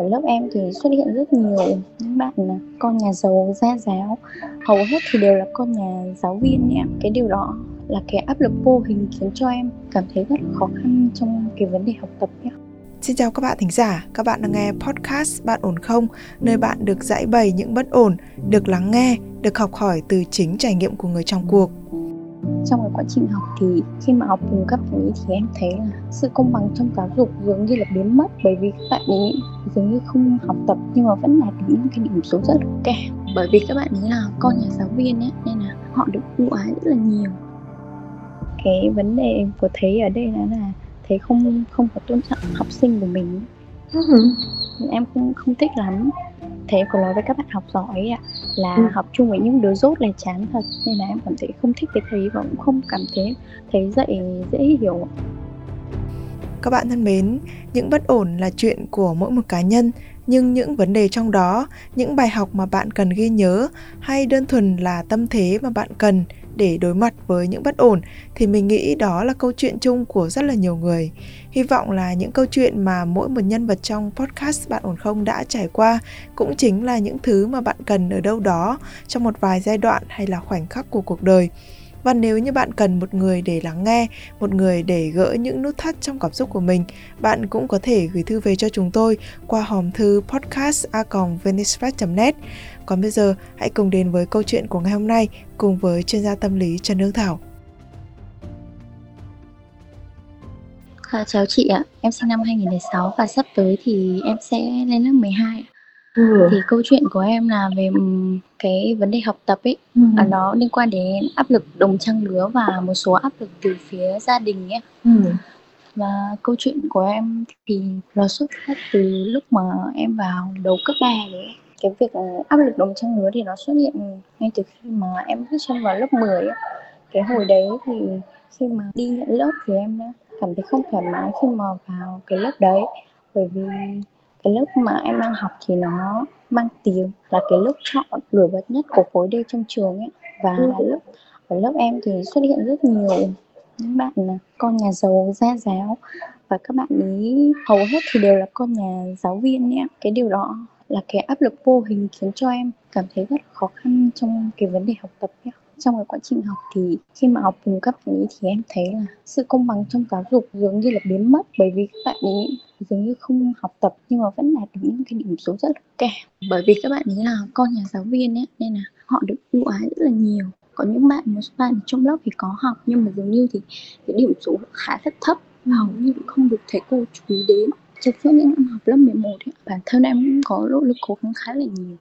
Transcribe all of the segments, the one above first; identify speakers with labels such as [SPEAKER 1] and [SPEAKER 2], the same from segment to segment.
[SPEAKER 1] ở lớp em thì xuất hiện rất nhiều những bạn con nhà giàu gia giáo hầu hết thì đều là con nhà giáo viên ấy. cái điều đó là cái áp lực vô hình khiến cho em cảm thấy rất khó khăn trong cái vấn đề học tập nhé.
[SPEAKER 2] Xin chào các bạn thính giả, các bạn đang nghe podcast Bạn ổn không? Nơi bạn được giải bày những bất ổn, được lắng nghe, được học hỏi từ chính trải nghiệm của người trong cuộc
[SPEAKER 1] trong cái quá trình học thì khi mà học cùng các bạn ấy thì em thấy là sự công bằng trong giáo dục dường như là biến mất. Bởi vì các bạn ấy dường như không học tập nhưng mà vẫn đạt những cái điểm số rất cao bởi vì các bạn ấy là con nhà giáo viên ấy nên là họ được ưu ái rất là nhiều. Cái vấn đề của thấy ở đây là là thấy không không có tôn trọng học sinh của mình. Uh-huh. em cũng không thích lắm. Thế có nói với các bạn học giỏi ạ là ừ. học chung với những đứa rốt là chán thật nên là em cảm thấy không thích cái thấy và cũng không cảm thấy thấy dạy dễ hiểu
[SPEAKER 2] các bạn thân mến những bất ổn là chuyện của mỗi một cá nhân nhưng những vấn đề trong đó những bài học mà bạn cần ghi nhớ hay đơn thuần là tâm thế mà bạn cần để đối mặt với những bất ổn, thì mình nghĩ đó là câu chuyện chung của rất là nhiều người. Hy vọng là những câu chuyện mà mỗi một nhân vật trong podcast Bạn ổn không đã trải qua cũng chính là những thứ mà bạn cần ở đâu đó trong một vài giai đoạn hay là khoảnh khắc của cuộc đời. Và nếu như bạn cần một người để lắng nghe, một người để gỡ những nút thắt trong cảm xúc của mình, bạn cũng có thể gửi thư về cho chúng tôi qua hòm thư podcast net. Còn bây giờ, hãy cùng đến với câu chuyện của ngày hôm nay cùng với chuyên gia tâm lý Trần Hương Thảo.
[SPEAKER 1] À, chào chị ạ, em sinh năm 2006 và sắp tới thì em sẽ lên lớp 12 Ừ. Thì câu chuyện của em là về cái vấn đề học tập ấy, ừ. là nó liên quan đến áp lực đồng trang lứa và một số áp lực từ phía gia đình ấy. Ừ. Và câu chuyện của em thì nó xuất phát từ lúc mà em vào đầu cấp 3 đấy. Cái việc áp lực đồng trang lứa thì nó xuất hiện ngay từ khi mà em bước chân vào lớp 10 ấy. Cái hồi đấy thì khi mà đi nhận lớp thì em đã cảm thấy không thoải mái khi mà vào cái lớp đấy bởi vì cái lớp mà em đang học thì nó mang tiếng là cái lớp chọn nổi bật nhất của khối D trong trường ấy. Và ừ. lớp ở lớp em thì xuất hiện rất nhiều những bạn con nhà giàu gia giáo. Và các bạn ấy hầu hết thì đều là con nhà giáo viên ấy cái điều đó là cái áp lực vô hình khiến cho em cảm thấy rất khó khăn trong cái vấn đề học tập ấy trong cái quá trình học thì khi mà học cùng các bạn ấy thì em thấy là sự công bằng trong giáo dục dường như là biến mất. Bởi vì các bạn ấy dường như không học tập nhưng mà vẫn đạt được những cái điểm số rất là kém bởi vì các bạn ấy là con nhà giáo viên ấy nên là họ được ưu ái rất là nhiều. Có những bạn một số bạn trong lớp thì có học nhưng mà dường như thì cái điểm số khá rất thấp hầu như không được thầy cô chú ý đến. Trong suốt những năm học lớp 11 ấy, bản thân em cũng có nỗ lực cố gắng khá là nhiều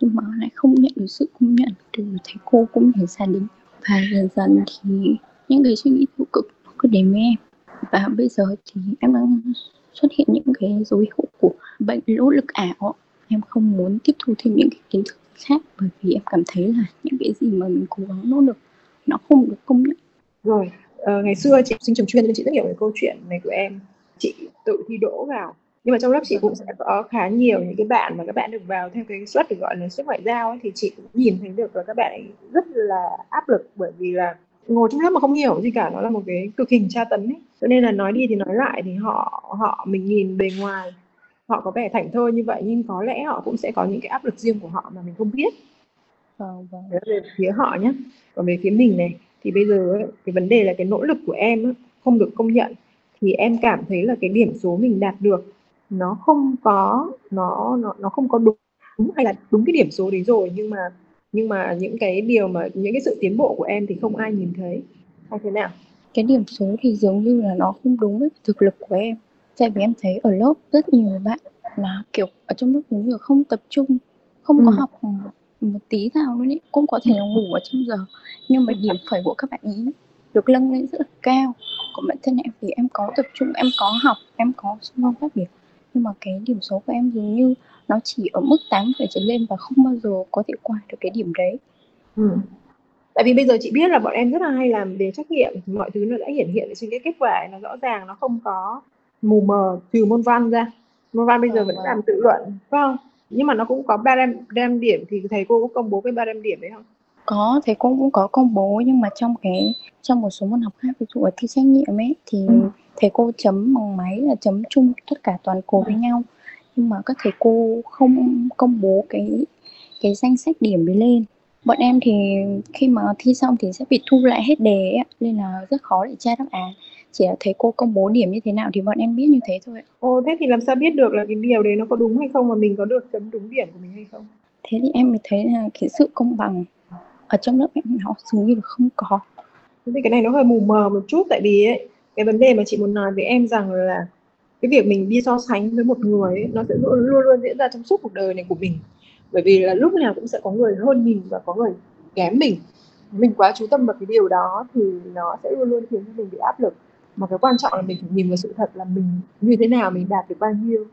[SPEAKER 1] nhưng mà lại không nhận được sự công nhận từ thầy cô cũng như gia đình. Và dần dần thì những cái suy nghĩ tiêu cực cứ đến với em. Và bây giờ thì em đang xuất hiện những cái dấu hiệu của bệnh lỗ lực ảo. Em không muốn tiếp thu thêm những cái kiến thức khác bởi vì em cảm thấy là những cái gì mà mình cố gắng nỗ lực nó không được công nhận.
[SPEAKER 3] Rồi ờ, ngày xưa chị sinh trường chuyên nên chị rất hiểu về câu chuyện này của em. Chị tự thi đỗ vào nhưng mà trong lớp chị cũng sẽ có khá nhiều những cái bạn mà các bạn được vào theo cái suất được gọi là suất ngoại giao ấy, thì chị cũng nhìn thấy được là các bạn ấy rất là áp lực bởi vì là ngồi trong lớp mà không hiểu gì cả nó là một cái cực hình tra tấn ấy. Cho nên là nói đi thì nói lại thì họ họ mình nhìn bề ngoài họ có vẻ thảnh thơi như vậy nhưng có lẽ họ cũng sẽ có những cái áp lực riêng của họ mà mình không biết. Vâng, vâng. Đó về phía họ nhé còn về phía mình này thì bây giờ ấy, cái vấn đề là cái nỗ lực của em ấy, không được công nhận thì em cảm thấy là cái điểm số mình đạt được nó không có nó nó nó không có đúng hay là đúng cái điểm số đấy rồi nhưng mà nhưng mà những cái điều mà những cái sự tiến bộ của em thì không ai nhìn thấy. Hay thế nào?
[SPEAKER 1] Cái điểm số thì dường như là nó không đúng với thực lực của em. Tại vì em thấy ở lớp rất nhiều bạn là kiểu ở trong lớp giống như là không tập trung không ừ. có học một tí nào luôn ấy cũng có thể là ngủ ở trong giờ. Nhưng mà điểm phẩy của các bạn ý được lâng lên rất là cao. Còn bản thân em thì em có tập trung em có học em có xung phong phát biểu nhưng mà cái điểm số của em dường như nó chỉ ở mức 8 phải trở lên và không bao giờ có thể qua được cái điểm đấy.
[SPEAKER 3] Ừ. tại vì bây giờ chị biết là bọn em rất là hay làm đề trắc nghiệm mọi thứ nó đã hiển hiện trên cái kết quả nó rõ ràng nó không có mù mờ trừ môn văn ra. Môn văn bây giờ vẫn làm tự luận phải không? Nhưng mà nó cũng có ba đêm điểm thì thầy cô có công bố cái ba đêm điểm đấy không
[SPEAKER 1] có thầy cô cũng có công bố nhưng mà trong cái trong một số môn học khác ví dụ ở thi trắc nghiệm ấy thì ừ. thầy cô chấm bằng máy là chấm chung tất cả toàn cố với nhau. Nhưng mà các thầy cô không công bố cái cái danh sách điểm đấy lên. Bọn em thì khi mà thi xong thì sẽ bị thu lại hết đề ấy, nên là rất khó để tra đáp án. Chỉ là thầy cô công bố điểm như thế nào thì bọn em biết như thế thôi
[SPEAKER 3] Ồ thế thì làm sao biết được là cái điều đấy nó có đúng hay không mà mình có được chấm đúng điểm của mình hay không?
[SPEAKER 1] Thế thì em mới thấy là cái sự công bằng ở trong lớp em nó dường như là không có.
[SPEAKER 3] Thì cái này nó hơi mù mờ một chút tại vì ấy, cái vấn đề mà chị muốn nói với em rằng là cái việc mình đi so sánh với một người ấy, nó sẽ luôn luôn luôn diễn ra trong suốt cuộc đời này của mình. Bởi vì là lúc nào cũng sẽ có người hơn mình và có người kém mình. Mình quá chú tâm vào cái điều đó thì nó sẽ luôn luôn khiến cho mình bị áp lực. Mà cái quan trọng là mình phải nhìn vào sự thật là mình như thế nào mình đạt được bao nhiêu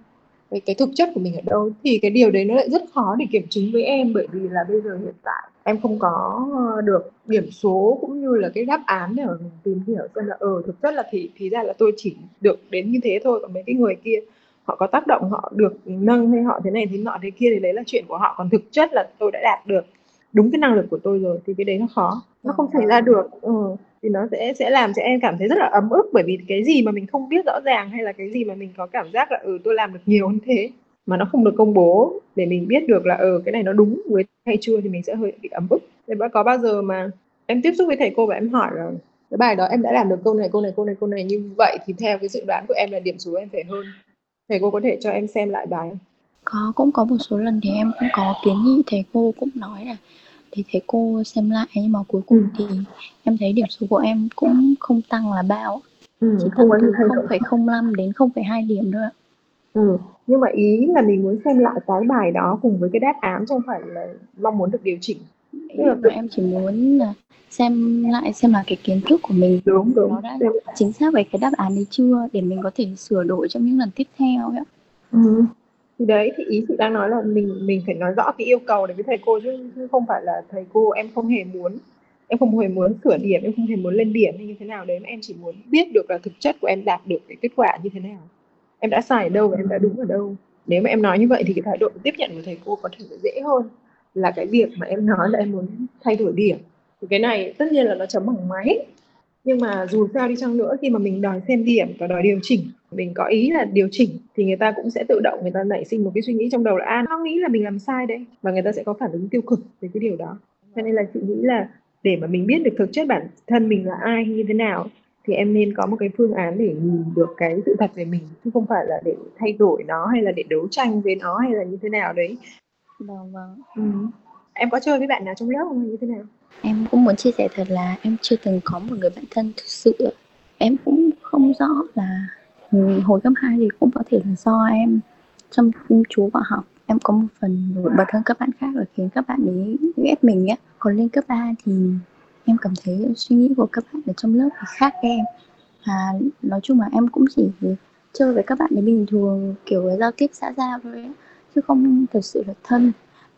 [SPEAKER 3] cái, cái thực chất của mình ở đâu. Thì cái điều đấy nó lại rất khó để kiểm chứng với em bởi vì là bây giờ hiện tại em không có được điểm số cũng như là cái đáp án để mình tìm hiểu xem là ờ thực chất là thì thì ra là tôi chỉ được đến như thế thôi còn mấy cái người kia họ có tác động họ được nâng hay họ thế này thế nọ thế kia thì đấy là chuyện của họ còn thực chất là tôi đã đạt được đúng cái năng lực của tôi rồi thì cái đấy nó khó nó không xảy ra được ừ. thì nó sẽ sẽ làm cho em cảm thấy rất là ấm ức bởi vì cái gì mà mình không biết rõ ràng hay là cái gì mà mình có cảm giác là ừ tôi làm được nhiều hơn thế mà nó không được công bố để mình biết được là ừ cái này nó đúng với hay chưa thì mình sẽ hơi bị ấm ức thế có bao giờ mà em tiếp xúc với thầy cô và em hỏi là cái bài đó em đã làm được câu này câu này câu này câu này như vậy thì theo cái dự đoán của em là điểm số em phải hơn. Thầy cô có thể cho em xem lại bài
[SPEAKER 1] có cũng có một số lần thì em cũng có kiến nghị thầy cô cũng nói là thì thầy cô xem lại nhưng mà cuối cùng thì em thấy điểm số của em cũng không tăng là bao. Ừ, chỉ tăng từ 0,05 đến 0,2 điểm thôi ạ
[SPEAKER 3] ừ. nhưng mà ý là mình muốn xem lại cái bài đó cùng với cái đáp án không phải là mong muốn được điều chỉnh.
[SPEAKER 1] Mà em chỉ muốn là xem lại xem là cái kiến thức của mình.
[SPEAKER 3] Đúng đúng.
[SPEAKER 1] Nó đã chính xác về cái đáp án đấy chưa? Để mình có thể sửa đổi trong những lần tiếp theo ấy
[SPEAKER 3] ừ. thì đấy thì ý chị đang nói là mình mình phải nói rõ cái yêu cầu để với thầy cô chứ, chứ không phải là thầy cô em không hề muốn em không hề muốn sửa điểm em không hề muốn lên điểm hay như thế nào đấy. Mà em chỉ muốn biết được là thực chất của em đạt được cái kết quả như thế nào em đã sai ở đâu và em đã đúng ở đâu. Nếu mà em nói như vậy thì cái thái độ tiếp nhận của thầy cô có thể dễ hơn. Là cái việc mà em nói là em muốn thay đổi điểm. Thì cái này tất nhiên là nó chấm bằng máy. Nhưng mà dù sao đi chăng nữa, khi mà mình đòi xem điểm và đòi điều chỉnh, mình có ý là điều chỉnh, thì người ta cũng sẽ tự động, người ta nảy sinh một cái suy nghĩ trong đầu là à nó nghĩ là mình làm sai đấy. Và người ta sẽ có phản ứng tiêu cực về cái điều đó. Cho nên là chị nghĩ là để mà mình biết được thực chất bản thân mình là ai, như thế nào thì em nên có một cái phương án để nhìn được cái sự thật về mình chứ không phải là để thay đổi nó hay là để đấu tranh với nó hay là như thế nào đấy.
[SPEAKER 1] Vâng vâng.
[SPEAKER 3] Ừ. em có chơi với bạn nào trong lớp không? Như thế nào?
[SPEAKER 1] Em cũng muốn chia sẻ thật là em chưa từng có một người bạn thân thực sự em cũng không rõ là ừ, hồi cấp 2 thì cũng có thể là do em chăm chú vào học. Em có một phần nổi bật hơn các bạn khác là khiến các bạn ấy ghét mình á còn lên cấp 3 thì em cảm thấy suy nghĩ của các bạn ở trong lớp thì khác em. Và nói chung là em cũng chỉ chơi với các bạn ấy bình thường kiểu giao tiếp xã giao thôi ấy, chứ không thật sự là thân.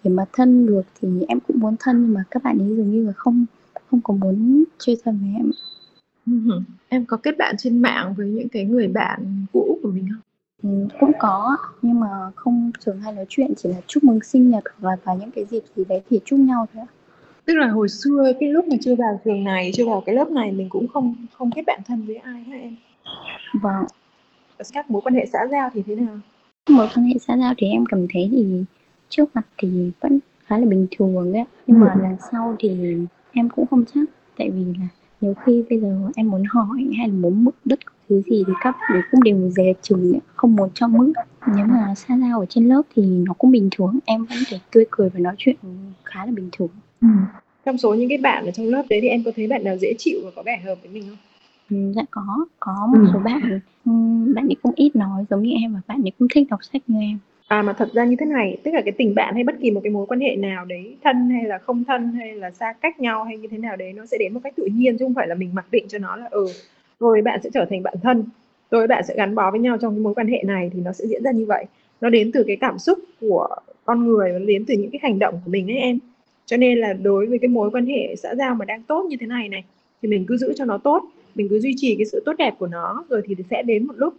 [SPEAKER 1] Để mà thân được thì em cũng muốn thân nhưng mà các bạn ấy dường như là không không có muốn chơi thân với em.
[SPEAKER 3] Em có kết bạn trên mạng với những cái người bạn cũ của mình không?
[SPEAKER 1] Ừ, cũng có nhưng mà không thường hay nói chuyện chỉ là chúc mừng sinh nhật hoặc là vào những cái dịp gì đấy thì chúc nhau thôi
[SPEAKER 3] tức là hồi xưa cái lúc mà chưa vào trường này chưa vào cái lớp này mình cũng không không kết bạn thân với ai hả em.
[SPEAKER 1] Vâng.
[SPEAKER 3] Các mối quan hệ xã giao thì thế nào?
[SPEAKER 1] Mối quan hệ xã giao thì em cảm thấy thì trước mặt thì vẫn khá là bình thường ấy nhưng mà ừ. lần sau thì em cũng không chắc. Tại vì là nhiều khi bây giờ em muốn hỏi hay là muốn mượn đất thứ gì thì các bạn cũng đều dè chừng không muốn cho mượn. Nếu mà xa giao ở trên lớp thì nó cũng bình thường. Em vẫn thể tươi cười và nói chuyện khá là bình thường
[SPEAKER 3] ừ. trong số những cái bạn ở trong lớp đấy thì em có thấy bạn nào dễ chịu và có vẻ hợp với mình không
[SPEAKER 1] Ừ, dạ có có một ừ. số bạn ừ, bạn ấy cũng ít nói giống như em và bạn ấy cũng thích đọc sách như em
[SPEAKER 3] À mà thật ra như thế này, tức là cái tình bạn hay bất kỳ một cái mối quan hệ nào đấy, thân hay là không thân hay là xa cách nhau hay như thế nào đấy nó sẽ đến một cách tự nhiên chứ không phải là mình mặc định cho nó là ừ rồi bạn sẽ trở thành bạn thân, rồi bạn sẽ gắn bó với nhau trong cái mối quan hệ này thì nó sẽ diễn ra như vậy. Nó đến từ cái cảm xúc của con người, nó đến từ những cái hành động của mình ấy em. Cho nên là đối với cái mối quan hệ xã giao mà đang tốt như thế này này thì mình cứ giữ cho nó tốt, mình cứ duy trì cái sự tốt đẹp của nó rồi thì sẽ đến một lúc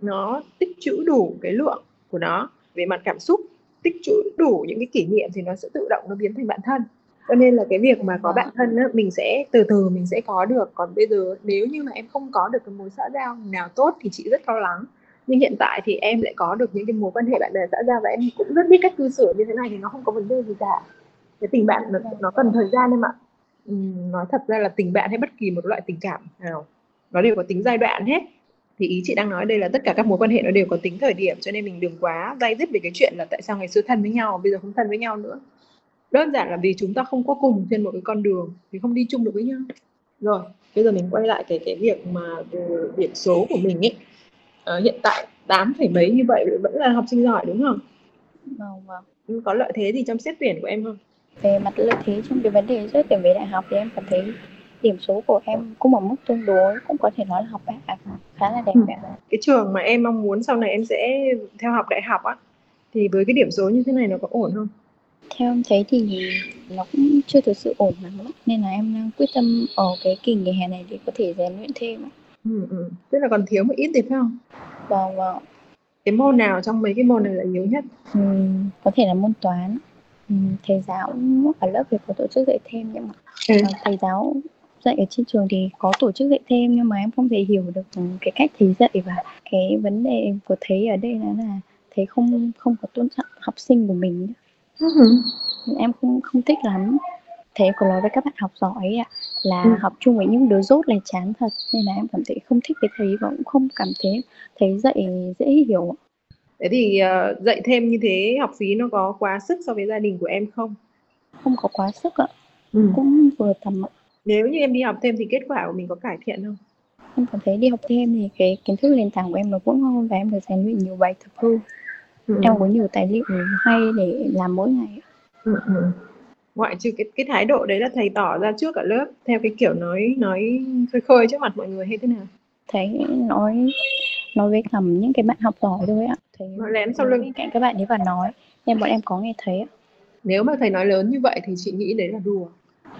[SPEAKER 3] nó tích trữ đủ cái lượng của nó về mặt cảm xúc tích trữ đủ những cái kỷ niệm thì nó sẽ tự động nó biến thành bạn thân. Cho nên là cái việc mà có bạn thân á, mình sẽ từ từ mình sẽ có được. Còn bây giờ nếu như mà em không có được cái mối xã giao nào tốt thì chị rất lo lắng. Nhưng hiện tại thì em lại có được những cái mối quan hệ bạn bè xã giao và em cũng rất biết cách cư xử như thế này thì nó không có vấn đề gì cả cái tình bạn nó, nó cần thời gian em ạ. Uhm, nói thật ra là tình bạn hay bất kỳ một loại tình cảm nào nó đều có tính giai đoạn hết. Thì ý chị đang nói đây là tất cả các mối quan hệ nó đều có tính thời điểm cho nên mình đừng quá dây dứt về cái chuyện là tại sao ngày xưa thân với nhau bây giờ không thân với nhau nữa. Đơn giản là vì chúng ta không có cùng trên một cái con đường thì không đi chung được với nhau. Rồi bây giờ mình quay lại cái cái việc mà điểm số của mình ấy. Uh, hiện tại 8 phẩy mấy như vậy vẫn là học sinh giỏi đúng không?
[SPEAKER 1] Vâng vâng.
[SPEAKER 3] Ừ, có lợi thế gì trong xét tuyển của em không
[SPEAKER 1] về mặt lợi thế trong cái vấn đề xét tuyển về đại học thì em cảm thấy điểm số của em cũng ở mức tương đối cũng có thể nói là học bạ khá là đẹp ừ.
[SPEAKER 3] cái trường mà em mong muốn sau này em sẽ theo học đại học á thì với cái điểm số như thế này nó có ổn không?
[SPEAKER 1] Theo em thấy thì nó cũng chưa thực sự ổn lắm nên là em đang quyết tâm ở cái kỳ nghỉ hè này để có thể rèn luyện thêm
[SPEAKER 3] ừ, ừ. tức là còn thiếu một ít thì phải không?
[SPEAKER 1] Vâng vâng.
[SPEAKER 3] Cái môn nào trong mấy cái môn này là yếu nhất?
[SPEAKER 1] Ừ, có thể là môn toán thầy giáo ở lớp thì có tổ chức dạy thêm nhưng mà ừ. thầy giáo dạy ở trên trường thì có tổ chức dạy thêm nhưng mà em không thể hiểu được cái cách thầy dạy và cái vấn đề của thầy ở đây là là thầy không không có tôn trọng học sinh của mình uh-huh. em không không thích lắm thầy có nói với các bạn học giỏi ạ là ừ. học chung với những đứa rốt là chán thật nên là em cảm thấy không thích cái thầy và cũng không cảm thấy thấy dạy dễ hiểu
[SPEAKER 3] thế thì uh, dạy thêm như thế học phí nó có quá sức so với gia đình của em không?
[SPEAKER 1] Không có quá sức ạ. Ừ. cũng vừa tầm ạ.
[SPEAKER 3] Nếu như em đi học thêm thì kết quả của mình có cải thiện không?
[SPEAKER 1] Em cảm thấy đi học thêm thì cái kiến thức nền tảng của em nó cũng hơn và em được rèn luyện nhiều bài thực hư ừ. em có nhiều tài liệu hay để làm mỗi ngày
[SPEAKER 3] ừ, ừ. ngoại trừ cái cái thái độ đấy là thầy tỏ ra trước cả lớp theo cái kiểu nói nói khơi khơi trước mặt mọi người hay thế nào?
[SPEAKER 1] Thầy nói nói với cầm những cái bạn học giỏi thôi ạ
[SPEAKER 3] thầy nói lén sau lưng.
[SPEAKER 1] cạnh các bạn ấy và nói. Nên bọn em có nghe thấy ạ
[SPEAKER 3] nếu mà thầy nói lớn như vậy thì chị nghĩ đấy là đùa.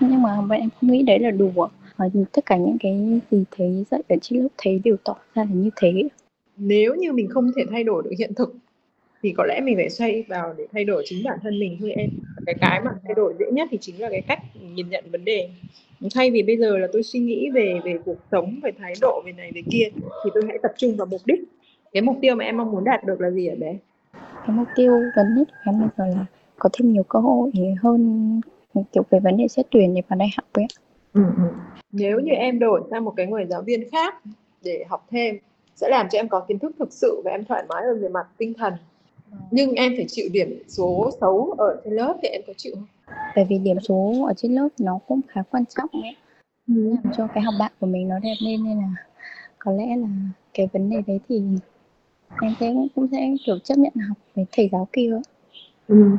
[SPEAKER 1] Nhưng mà bọn em không nghĩ đấy là đùa. Và tất cả những cái gì thầy dạy ở trên lớp thầy đều tỏ ra là như thế.
[SPEAKER 3] Nếu như mình không thể thay đổi được hiện thực thì có lẽ mình phải xoay vào để thay đổi chính bản thân mình thôi em. Cái cái mà thay đổi dễ nhất thì chính là cái cách nhìn nhận vấn đề. Thay vì bây giờ là tôi suy nghĩ về về cuộc sống về thái độ về này về kia thì tôi hãy tập trung vào mục đích. Cái mục tiêu mà em mong muốn đạt được là gì hả bé?
[SPEAKER 1] Cái mục tiêu gần nhất của em bây giờ là có thêm nhiều cơ hội hơn kiểu về vấn đề xét tuyển để vào đại học ấy
[SPEAKER 3] ừ, ừ. nếu như em đổi sang một cái người giáo viên khác để học thêm sẽ làm cho em có kiến thức thực sự và em thoải mái hơn về mặt tinh thần nhưng em phải chịu điểm số xấu ở trên lớp thì em có chịu không?
[SPEAKER 1] Bởi vì điểm số ở trên lớp nó cũng khá quan trọng ấy. Ừ. Làm cho cái học bạ của mình nó đẹp lên nên là có lẽ là cái vấn đề đấy thì em sẽ cũng sẽ kiểu chấp nhận học với thầy giáo kia.
[SPEAKER 3] Ừ.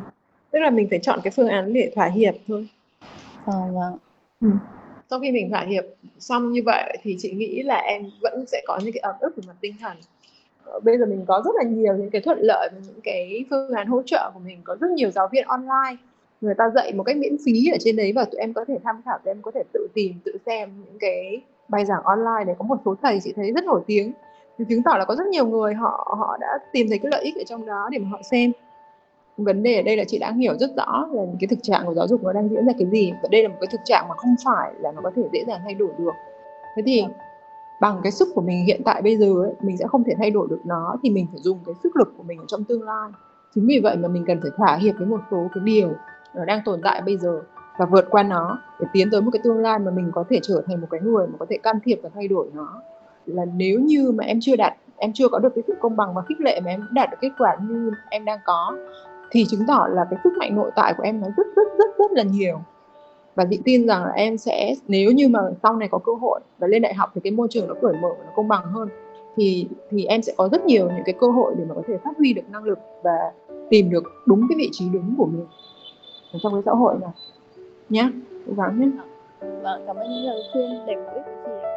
[SPEAKER 3] Tức là mình phải chọn cái phương án để thỏa hiệp thôi.
[SPEAKER 1] Ờ, vâng.
[SPEAKER 3] Ừ. Sau khi mình thỏa hiệp xong như vậy thì chị nghĩ là em vẫn sẽ có những cái ấm ức về mặt tinh thần bây giờ mình có rất là nhiều những cái thuận lợi và những cái phương án hỗ trợ của mình. Có rất nhiều giáo viên online. Người ta dạy một cách miễn phí ở trên đấy và tụi em có thể tham khảo, tụi em có thể tự tìm, tự xem những cái bài giảng online này có một số thầy chị thấy rất nổi tiếng. Thì chứng tỏ là có rất nhiều người họ họ đã tìm thấy cái lợi ích ở trong đó để mà họ xem. Vấn đề ở đây là chị đã hiểu rất rõ là cái thực trạng của giáo dục nó đang diễn ra cái gì. Và đây là một cái thực trạng mà không phải là nó có thể dễ dàng thay đổi được. Thế thì vâng bằng cái sức của mình hiện tại bây giờ ấy, mình sẽ không thể thay đổi được nó thì mình phải dùng cái sức lực của mình ở trong tương lai. Chính vì vậy mà mình cần phải thỏa hiệp với một số cái điều nó đang tồn tại bây giờ và vượt qua nó để tiến tới một cái tương lai mà mình có thể trở thành một cái người mà có thể can thiệp và thay đổi nó. Là nếu như mà em chưa đạt em chưa có được cái sự công bằng và khích lệ mà em đạt được kết quả như em đang có thì chứng tỏ là cái sức mạnh nội tại của em nó rất rất rất rất là nhiều và chị tin rằng là em sẽ, nếu như mà sau này có cơ hội và lên đại học thì cái môi trường nó cởi mở, nó công bằng hơn, thì thì em sẽ có rất nhiều những cái cơ hội để mà có thể phát huy được năng lực và tìm được đúng cái vị trí đúng của mình ở trong cái xã hội này. Nhé cố gắng nhé
[SPEAKER 1] vâng cảm ơn những lời khuyên đầy hữu ích của chị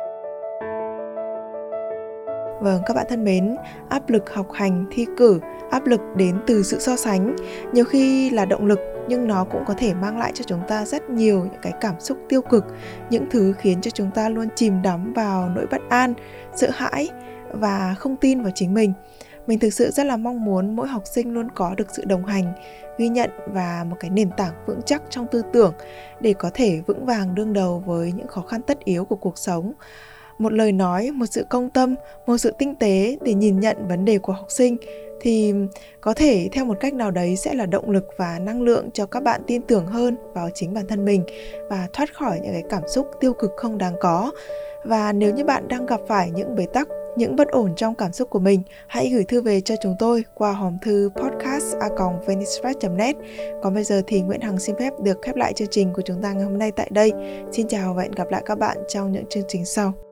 [SPEAKER 2] Vâng, các bạn thân mến, áp lực học hành, thi cử, áp lực đến từ sự so sánh, nhiều khi là động lực nhưng nó cũng có thể mang lại cho chúng ta rất nhiều những cái cảm xúc tiêu cực, những thứ khiến cho chúng ta luôn chìm đắm vào nỗi bất an, sợ hãi và không tin vào chính mình. Mình thực sự rất là mong muốn mỗi học sinh luôn có được sự đồng hành, ghi nhận và một cái nền tảng vững chắc trong tư tưởng để có thể vững vàng đương đầu với những khó khăn tất yếu của cuộc sống một lời nói một sự công tâm một sự tinh tế để nhìn nhận vấn đề của học sinh thì có thể theo một cách nào đấy sẽ là động lực và năng lượng cho các bạn tin tưởng hơn vào chính bản thân mình và thoát khỏi những cái cảm xúc tiêu cực không đáng có và nếu như bạn đang gặp phải những bế tắc những bất ổn trong cảm xúc của mình, hãy gửi thư về cho chúng tôi qua hòm thư podcast.venicefresh.net. Còn bây giờ thì Nguyễn Hằng xin phép được khép lại chương trình của chúng ta ngày hôm nay tại đây. Xin chào và hẹn gặp lại các bạn trong những chương trình sau.